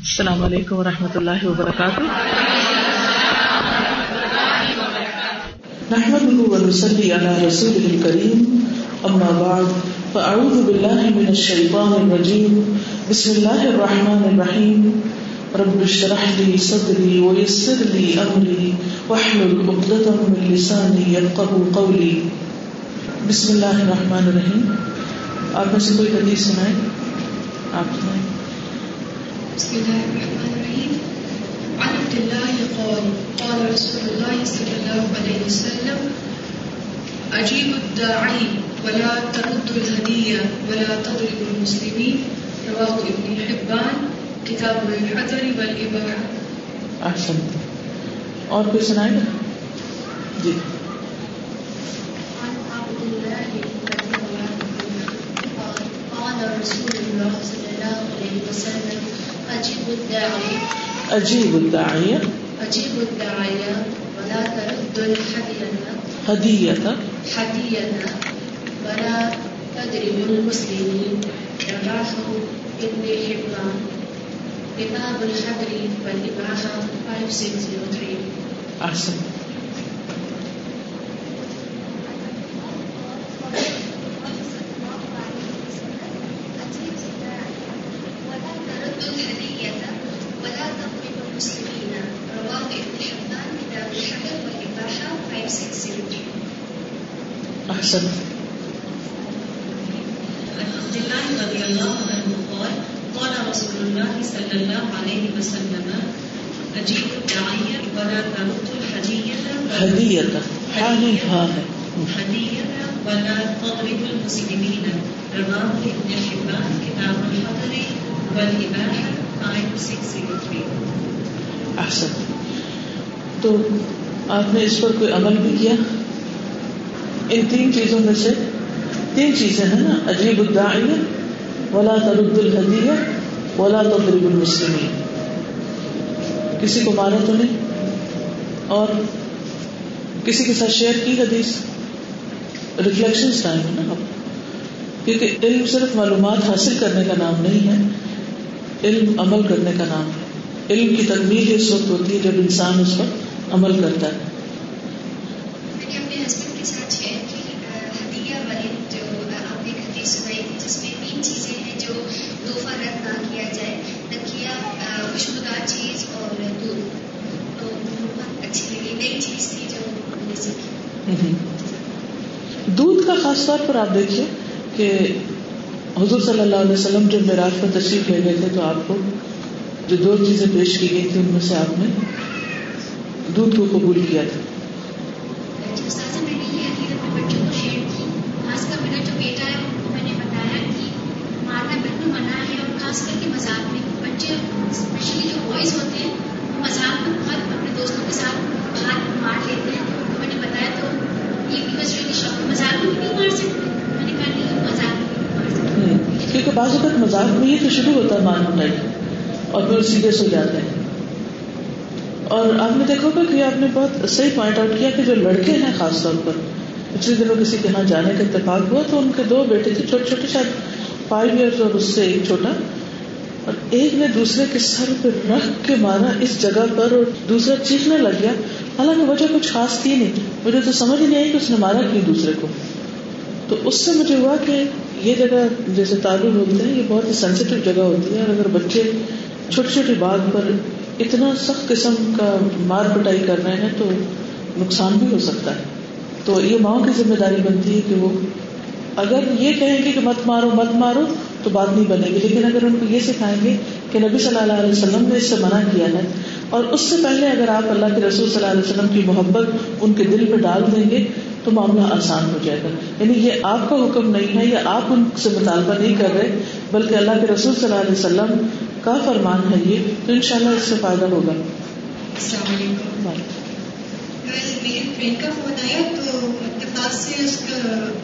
السلام علیکم و رحمۃ اللہ وبرکاتہ۔ نحمده ونصلي على رسوله الكريم اما بعد فاعوذ بالله من الشيطان الرجيم، بسم الله الرحمن الرحيم، رب اشرح لي صدري ويسر لي امري واحلل عقدة من لساني يفقهوا قولي. بسم اللہ الرحمن الرحیم آپ میں سے کوئی حدیث سنائے آپ سنائیں۔ بسم الله الرحمن الرحيم. عن عبد الله قال قال رسول الله صلى الله عليه وسلم أجيب الداعي ولا ترد الهدية ولا تضرب المسلمين. رواه ابن حبان كتاب الحذر والإباحة. احسن. اور کوئی سنائے؟ گا جی. عن عبد الله رضي الله عنه قال قال رسول الله صلى الله عليه وسلم أجيب الداعي عجیب الداعیہ أجيب الداعي ولا ترد الحدية. ہدیت حدية. ولا تضرب المسلمين. رواه ابن حبان كتاب الحذر والإباحة 5603 احسن ولا ترد الهدية ولا تضرب المسلمين رواه ابن حبان كتاب الحذر والإباحة 5603 احسن عن رضي الله عنه قال قال رسول الله صلى الله عليه وسلم الداعية ولا ترد ولا تضرب المسلمين رواه ابن حبان كتاب الحضر والإباحة 5603 احسن۔ تو آپ نے اس پر کوئی عمل بھی کیا؟ ان تین چیزوں میں سے تین چیزیں ہیں نا عجیب الداعیہ ولا ترد الحدیہ ولا تضرب المسلمین کسی کو مارا تو نہیں؟ اور کسی کے ساتھ شیئر کی حدیث؟ ریفلیکشن ٹائم ہے نا اب. کیونکہ علم صرف معلومات حاصل کرنے کا نام نہیں ہے، علم عمل کرنے کا نام ہے. علم کی تکمیل اس وقت ہوتی ہے جب انسان اس پر عمل کرتا ہے۔ خاص طور پر آپ دیکھیے کہ حضور صلی اللہ علیہ وسلم جب معراج پر تشریف لے گئے تھے تو آپ کو جو دو چیزیں پیش کی گئی تھی ان میں سے آپ نے دودھ کو قبول کیا تھا۔ جو میں مذاق میں بچے اسپیشلی جو بوائز ہوتے ہیں، وہ مذاق میں بہت اپنے دوستوں کے ساتھ ہاتھ مار لیتے ہیں تو میں نے بتایا تو یہ بیکاز ریلی شوق مذاق میں بھی نہیں مار سکتے میں نے کہا نہیں مذاق میں نہیں مار سکتے ہوں، کیونکہ بعض اوقات مذاق میں یہ تو شروع ہوتا ہے مان مٹائی اور پھر سیریس ہو جاتے ہیں۔ اور آپ نے دیکھا ہوگا کہ آپ نے بہت صحیح پوائنٹ آؤٹ کیا کہ جو لڑکے ہیں خاص طور پر، پچھلے دنوں کسی کے یہاں جانے کا اتفاق ہوا تو ان کے دو بیٹے تھے، چھوٹے چھوٹے، شاید فائیو ایئرس اور اس سے ایک چھوٹا۔ اور ایک نے دوسرے کے سر پہ رکھ کے مارا اس جگہ پر اور دوسرا چیخنے لگ گیا۔ حالانکہ وجہ کچھ خاص تھی نہیں، مجھے تو سمجھ ہی نہیں آئی کہ اس نے مارا کیوں دوسرے کو۔ تو اس سے مجھے ہوا کہ یہ جگہ جیسے تعلق بولتے ہیں یہ بہت ہی سینسیٹیو جگہ ہوتی ہے۔ اور اگر بچے چھوٹی چھوٹی بات پر اتنا سخت قسم کا مار پٹائی کر رہے ہیں تو نقصان بھی ہو سکتا ہے۔ تو یہ ماؤں کی ذمہ داری بنتی ہے کہ وہ اگر یہ کہیں گے کہ مت مارو مت مارو، تو بات نہیں بنے گی۔ لیکن اگر ان کو یہ سکھائیں گے کہ نبی صلی اللہ علیہ وسلم نے اس سے منع کیا ہے اور اس سے پہلے اگر آپ اللہ کے رسول صلی اللہ علیہ وسلم کی محبت ان کے دل پہ ڈال دیں گے تو معاملہ آسان ہو جائے گا۔ یعنی یہ آپ کا حکم نہیں ہے یا آپ ان سے مطالبہ نہیں کر رہے بلکہ اللہ کے رسول صلی اللہ علیہ وسلم کا فرمان ہے یہ تو انشاءاللہ اس سے فائدہ ہوگا۔ السلام علیکم۔ فرینڈ کا فون آیا تو اتفاق سے اس کا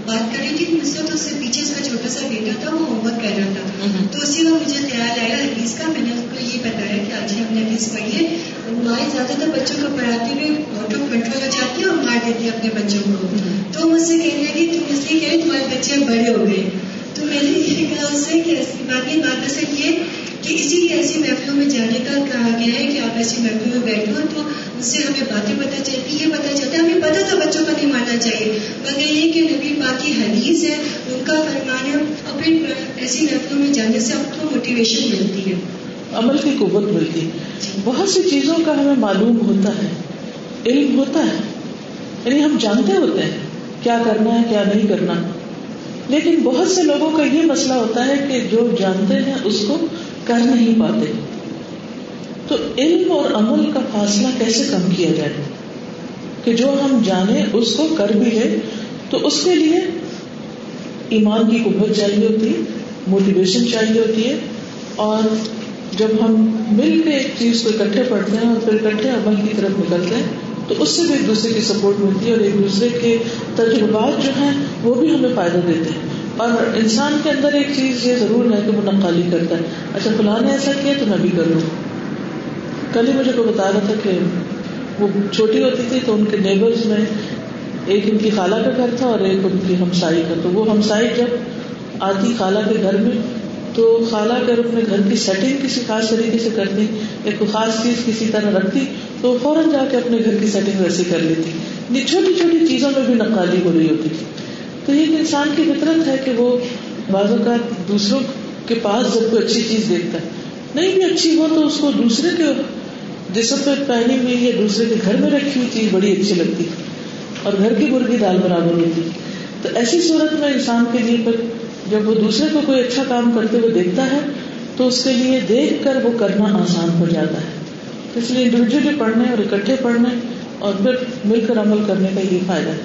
بات کر رہی تھی مجھ سے تو اس سے پیچھے اس کا چھوٹا سا بیٹا تھا وہ ہوم ورک کر رہا تھا تو اسی وقت مجھے خیال آیا حدیث کا میں نے اس کو یہ بتایا کہ آج ہم نے حدیث پڑھی ہے مائیں زیادہ تر بچوں کو پڑھاتے ہوئے آؤٹ آف کنٹرول ہو جاتی ہے اور مار دیتی ہے اپنے بچوں کو تو مجھ سے کہنے لگی تم اس لیے کہہ رہے تمہارے بچے بڑے ہو گئے تو میں نے یہ کہا اس سے کہ باقی بات اصل یہ کہ اسی لیے ایسی محفلوں میں جانے کا کہا گیا ہے کہ آپ ایسی محفلوں میں بیٹھو تو اس سے ہمیں باتیں پتہ چلتی یہ پتہ چلتا ہے ہمیں پتہ تھا بچوں کا نہیں ماننا چاہیے۔ مگر یہ کہ نبی باقی حدیث ہے ان کا فرمان ہے اور پھر ایسی محفلوں میں جانے سے آپ کو موٹیویشن ملتی ہے۔ عمل کی قوت ملتی ہے۔ بہت سی چیزوں کا ہمیں معلوم ہوتا ہے علم ہوتا ہے۔ یعنی ہم جانتے ہوتے ہیں کیا کرنا ہے کیا نہیں کرنا۔ لیکن بہت سے لوگوں کا یہ مسئلہ ہوتا ہے کہ جو جانتے ہیں اس کو کر نہیں پاتے۔ تو علم اور عمل کا فاصلہ کیسے کم کیا جائے؟ کہ جو ہم جانے اس کو کر بھی لیں، تو اس کے لیے ایمان کی قوت چاہیے ہوتی ہے موٹیویشن چاہیے ہوتی ہے۔ اور جب ہم مل کے ایک چیز کو اکٹھے پڑھتے ہیں اور پھر اکٹھے عمل کی طرف نکلتے ہیں، تو اس سے بھی ایک دوسرے کی سپورٹ ملتی ہے اور ایک دوسرے کے تجربات جو ہیں، وہ بھی ہمیں فائدہ دیتے ہیں۔ اور انسان کے اندر ایک چیز یہ ضرور ہے کہ وہ نقالی کرتا ہے اچھا فلاں نے ایسا کیا تو میں بھی کر لوں کل ہی مجھے کو بتا رہا تھا کہ وہ چھوٹی ہوتی تھی تو ان کے نیبرز میں ایک ان کی خالہ کا گھر تھا اور ایک ان کی ہمسائی کا۔ تو وہ ہمسائی جب آتی خالہ کے گھر میں تو خالہ اگر اپنے گھر کی سیٹنگ کسی خاص طریقے سے کرتی یا کوئی خاص چیز کسی طرح رکھتی، تو فوراً جا کے اپنے گھر کی سیٹنگ ویسی کر لیتی۔ یہ چھوٹی چھوٹی چیزوں میں بھی نقالی ہو رہی ہوتی تھی۔ تو یہ انسان کی فطرت ہے کہ وہ بعض اوقات دوسروں کے پاس جب کوئی اچھی چیز دیکھتا ہے نہیں بھی اچھی ہو تو اس کو دوسرے کے جسم پہ پہنی ہوئی یا دوسرے کے گھر میں رکھی ہوئی چیز بڑی اچھی لگتی۔ اور گھر کی مرغی دال برابر ہوتی۔ تو ایسی صورت میں انسان کے لیے پھر جب وہ دوسرے کو کوئی اچھا کام کرتے ہوئے دیکھتا ہے، تو اس کے لیے دیکھ کر وہ کرنا آسان ہو جاتا ہے۔ اس لیے انڈیویجلی پڑھنے اور اکٹھے پڑھنے اور پھر مل کر عمل کرنے کا یہ فائدہ ہے۔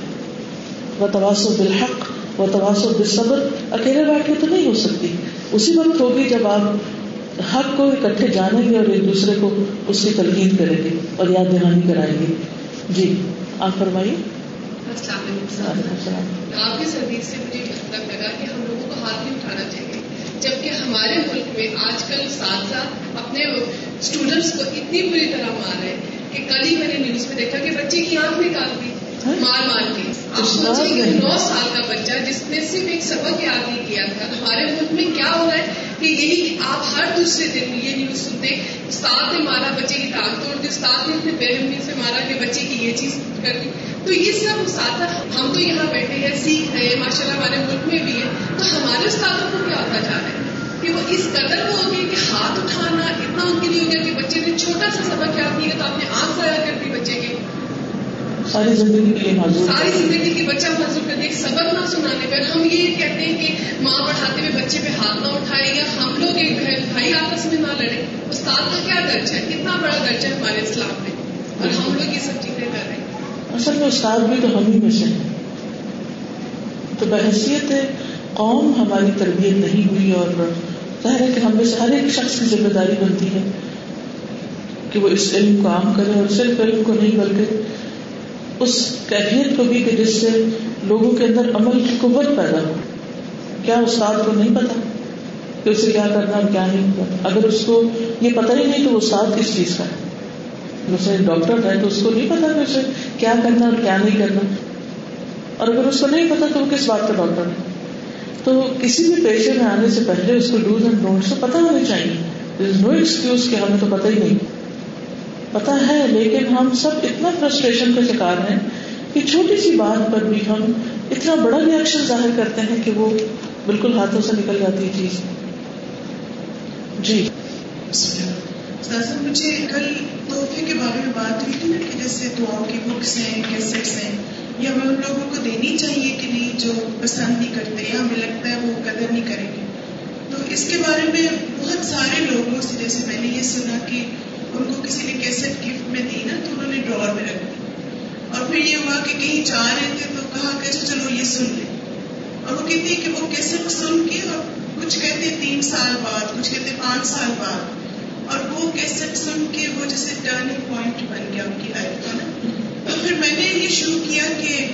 وہ تواسو بالحق وہ تواسو بالصبر۔ اکیلے بیٹھ کے تو نہیں ہو سکتی۔ اسی وقت ہوگی جب آپ کو اکٹھے جانیں گے اور ایک دوسرے کو اس کی تلقین کریں گے اور یاد دہانی کرائیں گے۔ جی آپ فرمائیے۔ آپ کی سردی سے مجھے مطلب لگا کہ ہم لوگوں کو ہاتھ نہیں اٹھانا چاہیے جبکہ ہمارے ملک میں آج کل ساتھ ساتھ اپنے اسٹوڈینٹس کو اتنی بری طرح مار رہے ہیں کہ کل ہی میں نے نیوز میں دیکھا کہ بچے کی آنکھ نکال دی ہاں؟ مار مار کے۔ آپ سوچیں کہ نو سال کا بچہ جس نے صرف ایک سبق یاد نہیں کیا تھا ہمارے ملک میں کیا ہو رہا ہے؟ کہ یہی آپ ہر دوسرے دن یہ نیوز سنتے استاد نے مارا بچے کی ٹانگ توڑ دی، استاد نے اپنے بہن سے مارا کہ بچے کی یہ چیز کر دی۔ تو یہ سب استاد ہم تو یہاں بیٹھے ہیں، سیکھ رہے ہیں ماشاء اللہ ہمارے ملک میں بھی ہے تو ہمارے استادوں کو کیا ہوتا جا رہا ہے؟ کہ وہ اس قدر وہ ہو گئی کہ ہاتھ اٹھانا اتنا ان کے لیے ہو گیا کہ بچے نے چھوٹا سا سبق یاد کیا تو آپ نے آنکھ ضائع کر دی بچے کے۔ ساری زندگی کے لیے ساری زندگی کے بچہ معذور کر دیا ایک سبق نہ سنانے پر ہم یہ کہتے ہیں کہ ماں پڑھاتے ہوئے بچے پہ ہاتھ نہ اٹھائے یا ہم لوگ ایک بہن بھائی آپس میں نہ لڑے۔ استاد کا کیا درج ہے؟ کتنا بڑا درج ہے ہمارے اسلام میں؟ اور ہم لوگ یہ سب چیزیں کر رہے ہیں۔ اصل میں استاد بھی تو ہم ہی میں سے تو بحثیت قوم ہماری تربیت نہیں ہوئی اور ظاہر ہے کہ ہم میں سے ہر ایک شخص کی ذمہ داری بنتی ہے کہ وہ اس علم کو عام کرے اور صرف علم کو نہیں بلکہ اس کیفیت کو بھی کہ جس سے لوگوں کے اندر عمل کی قوت پیدا ہو۔ کیا استاد کو نہیں پتا کہ اسے کیا کرنا اور کیا نہیں کرنا؟ اگر اس کو یہ پتہ ہی نہیں تو وہ استاد کس چیز کا ہے؟ جیسے ڈاکٹر ہے تو اس کو نہیں پتا کہ اسے کیا کرنا اور کیا نہیں کرنا۔ اور اگر اس کو نہیں پتا تو وہ کس بات کا ڈاکٹر ہے؟ تو کسی بھی پیشے میں آنے سے پہلے اس کو ڈوز اینڈ ڈونٹ سے پتا ہونا چاہیے۔ نو ایکسکیوز کہ ہمیں تو پتہ ہی نہیں۔ پتا ہے، لیکن ہم سب اتنا فرسٹریشن کا شکار ہیں کہ چھوٹی سی بات پر بھی ہم اتنا بڑا ریئیکشن ظاہر کرتے ہیں کہ وہ بالکل ہاتھوں سے نکل جاتی ہے۔ چیز جی۔, جی۔ مجھے کل تحفے کے بارے میں بات ہوئی تھی نا کہ جیسے دعاؤں کی بکس ہیں کیسٹس ہیں یہ ہمیں ان لوگوں کو دینی چاہیے کہ نہیں جو پسند نہیں کرتے، یا ہمیں لگتا ہے وہ قدر نہیں کریں گے۔ تو اس کے بارے میں بہت سارے لوگوں سے، جیسے میں نے یہ سنا کہ ان کو کسی نے کیسٹ گفٹ میں دی نا تو انہوں نے ڈرور میں رکھ دی۔ اور پھر یہ ہوا کہ کہیں جا رہے تھے تو کہا کہ اچھا چلو یہ سن لیں۔ اور وہ کہتے کہ وہ کیسٹ سن کے اور کچھ کہتے تین سال بعد، کچھ کہتے پانچ سال بعد۔ اور وہ کیسٹ سن کے وہ جیسے ٹرننگ پوائنٹ بن گیا ان کی لائف کا نا۔ تو پھر میں نے یہ شروع کیا کہ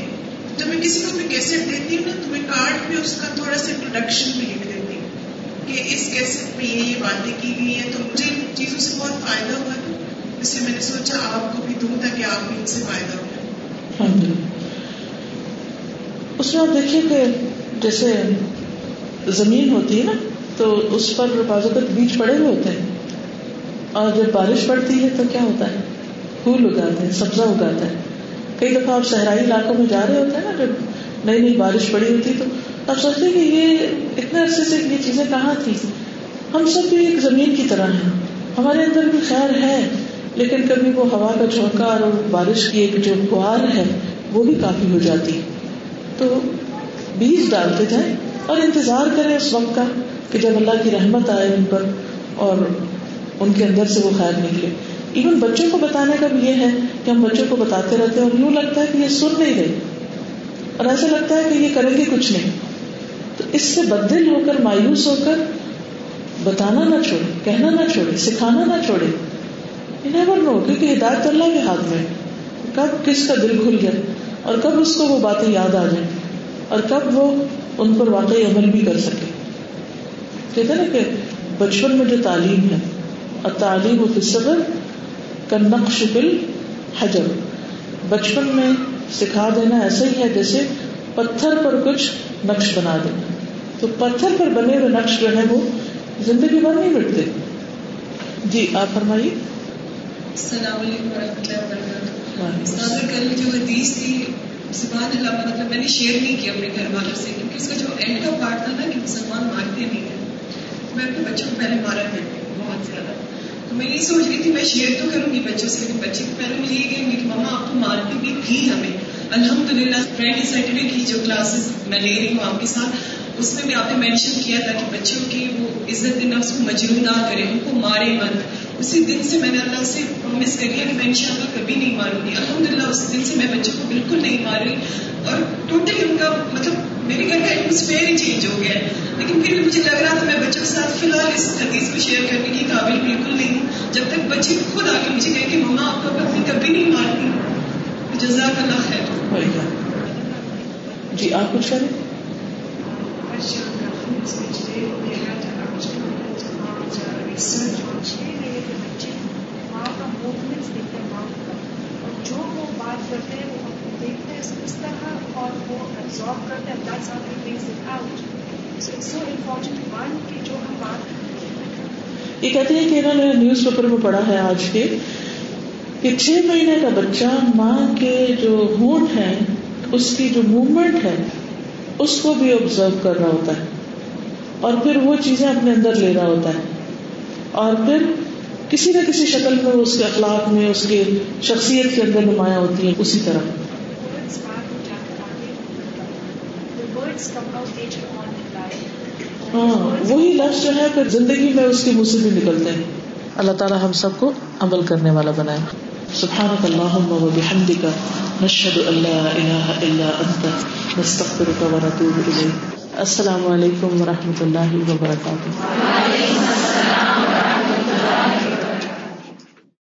جب میں کسی کو بھی کیسٹ دیتی ہوں نا تو میں کارڈ پہ اس کا تھوڑا سا انٹروڈکشن بھی لکھ کہ اس کیسٹ میں یہ یہ باتیں کی گئی ہیں، تو مجھے ان چیزوں سے بہت فائدہ ہوا۔ اس لیے میں نے سوچا آپ کو بھی دوں تاکہ آپ بھی ان سے فائدہ ہو اس میں آپ دیکھیے کہ جیسے زمین ہوتی ہے نا، تو اس پر بازوقت بیج پڑے ہوئے ہوتے ہیں۔ اور جب بارش پڑتی ہے تو کیا ہوتا ہے؟ پھول اگاتے ہیں، سبزہ اگاتا ہے کئی دفعہ آپ صحرائی علاقوں میں جا رہے ہوتے ہیں نا، جب نئی نئی بارش پڑی ہوتی تو آپ سوچتے کہ یہ اتنے عرصے سے یہ چیزیں کہاں تھی ہم سب بھی ایک زمین کی طرح ہیں۔ ہمارے اندر بھی خیر ہے، لیکن کبھی وہ ہوا کا جھونکا اور بارش کی ایک جو فوار ہے، وہ بھی کافی ہو جاتی۔ تو بیج ڈالتے جائیں اور انتظار کریں اس وقت کا کہ جب اللہ کی رحمت آئے ان پر اور ان کے اندر سے وہ خیر نکلے۔ ایون بچوں کو بتانے کا بھی یہ ہے کہ ہم بچوں کو بتاتے رہتے ہیں اور یوں لگتا ہے کہ یہ سن نہیں رہے۔ اور ایسا لگتا ہے کہ یہ کریں گے کچھ نہیں۔ اس سے بدل ہو کر مایوس ہو کر بتانا نہ چھوڑے، کہنا نہ چھوڑے، سکھانا نہ چھوڑے۔ نیور نو کیونکہ ہدایت اللہ کے ہاتھ میں کب کس کا دل کھل جائے اور کب اس کو وہ باتیں یاد آ جائیں، اور کب وہ ان پر واقعی عمل بھی کر سکے۔ کہتے نا کہ بچپن میں جو تعلیم ہے اور تعلیم و فصبر کا نقش بل حجر بچپن میں سکھا دینا ایسا ہی ہے جیسے پتھر پر کچھ نقش بنا دینا۔ تو پتھر پر بنے ہوئے نقش جو ہے وہ زندگی بھر نہیں مٹتے جی آپ فرمائیے۔ السلام علیکم و رحمۃ اللہ وبرکاتہ۔ کل جو حدیث تھی سبحان اللہ مطلب میں نے شیئر نہیں کیا اپنے گھر والوں سے کیونکہ اس کا جو اینڈ کا پارٹ تھا نا کہ مسلمان مارتے نہیں ہیں۔ میں اپنے بچوں کو پہلے مارا کرتی ہوں بہت زیادہ۔ تو میں یہ سوچ رہی تھی میں شیئر تو کروں گی بچوں سے بچے کو پہلے مجھے یہ کہ مما آپ تو مارتی بھی تھی ہمیں۔ الحمد للہ فرینڈ سیٹرڈے کی جو کلاسز میں لے رہی ہوں آپ کے ساتھ، اس میں بھی آپ نے مینشن کیا تھا کہ بچوں کی وہ عزت نفس کو مجرو نہ کرے، ان کو مارے مت۔ اسی دن سے میں نے اللہ سے پرومس کر لیا کہ میں انشاءاللہ کبھی نہیں ماروں گی۔ الحمد للہ اس دن سے میں بچوں کو بالکل نہیں مار رہی۔ اور ٹوٹلی ان کا مطلب میرے گھر کا ایٹموسفیئر ہی چینج ہو گیا ہے۔ لیکن پھر بھی مجھے لگ رہا تھا میں بچوں کے ساتھ فی الحال اس حدیث کو شیئر کرنے کی قابل بالکل نہیں ہوں۔ جب تک بچے خود آ کے مجھے کہ کہ مما آپ کو اپنی کبھی نہیں مارتی۔ جزاک اللہ خیر۔ جی آپ کچھ کریں؟ جو وہ بات کرتے ہیں وہ دیکھتے ہیں اس طرح اور وہ کرتے ہیں that's how it out so it's so important one کہ جو ہم بات یہ کہتے ہیں کہ انہوں نے نیوز پیپر میں پڑھا ہے آج کے۔ کہ چھ مہینے کا بچہ ماں کے جو ہونٹ ہے اس کی جو موومنٹ ہے، اس کو بھی آبزرو کر رہا ہوتا ہے۔ اور پھر وہ چیزیں اپنے اندر لے رہا ہوتا ہے۔ اور پھر کسی نہ کسی شکل میں اس کے اخلاق میں، اس کے شخصیت کے اندر نمایاں ہوتی ہے اسی طرح۔ ہاں وہی لفظ جو ہے، پھر زندگی میں اس کے منہ سے بھی نکلتے ہیں۔ اللہ تعالیٰ ہم سب کو عمل کرنے والا بنائے۔ سبحانك اللهم وبحمدك نشهد ان لا اله الا انت نستغفرك ونتوب اليك السلام علیکم ورحمۃ اللہ وبرکاتہ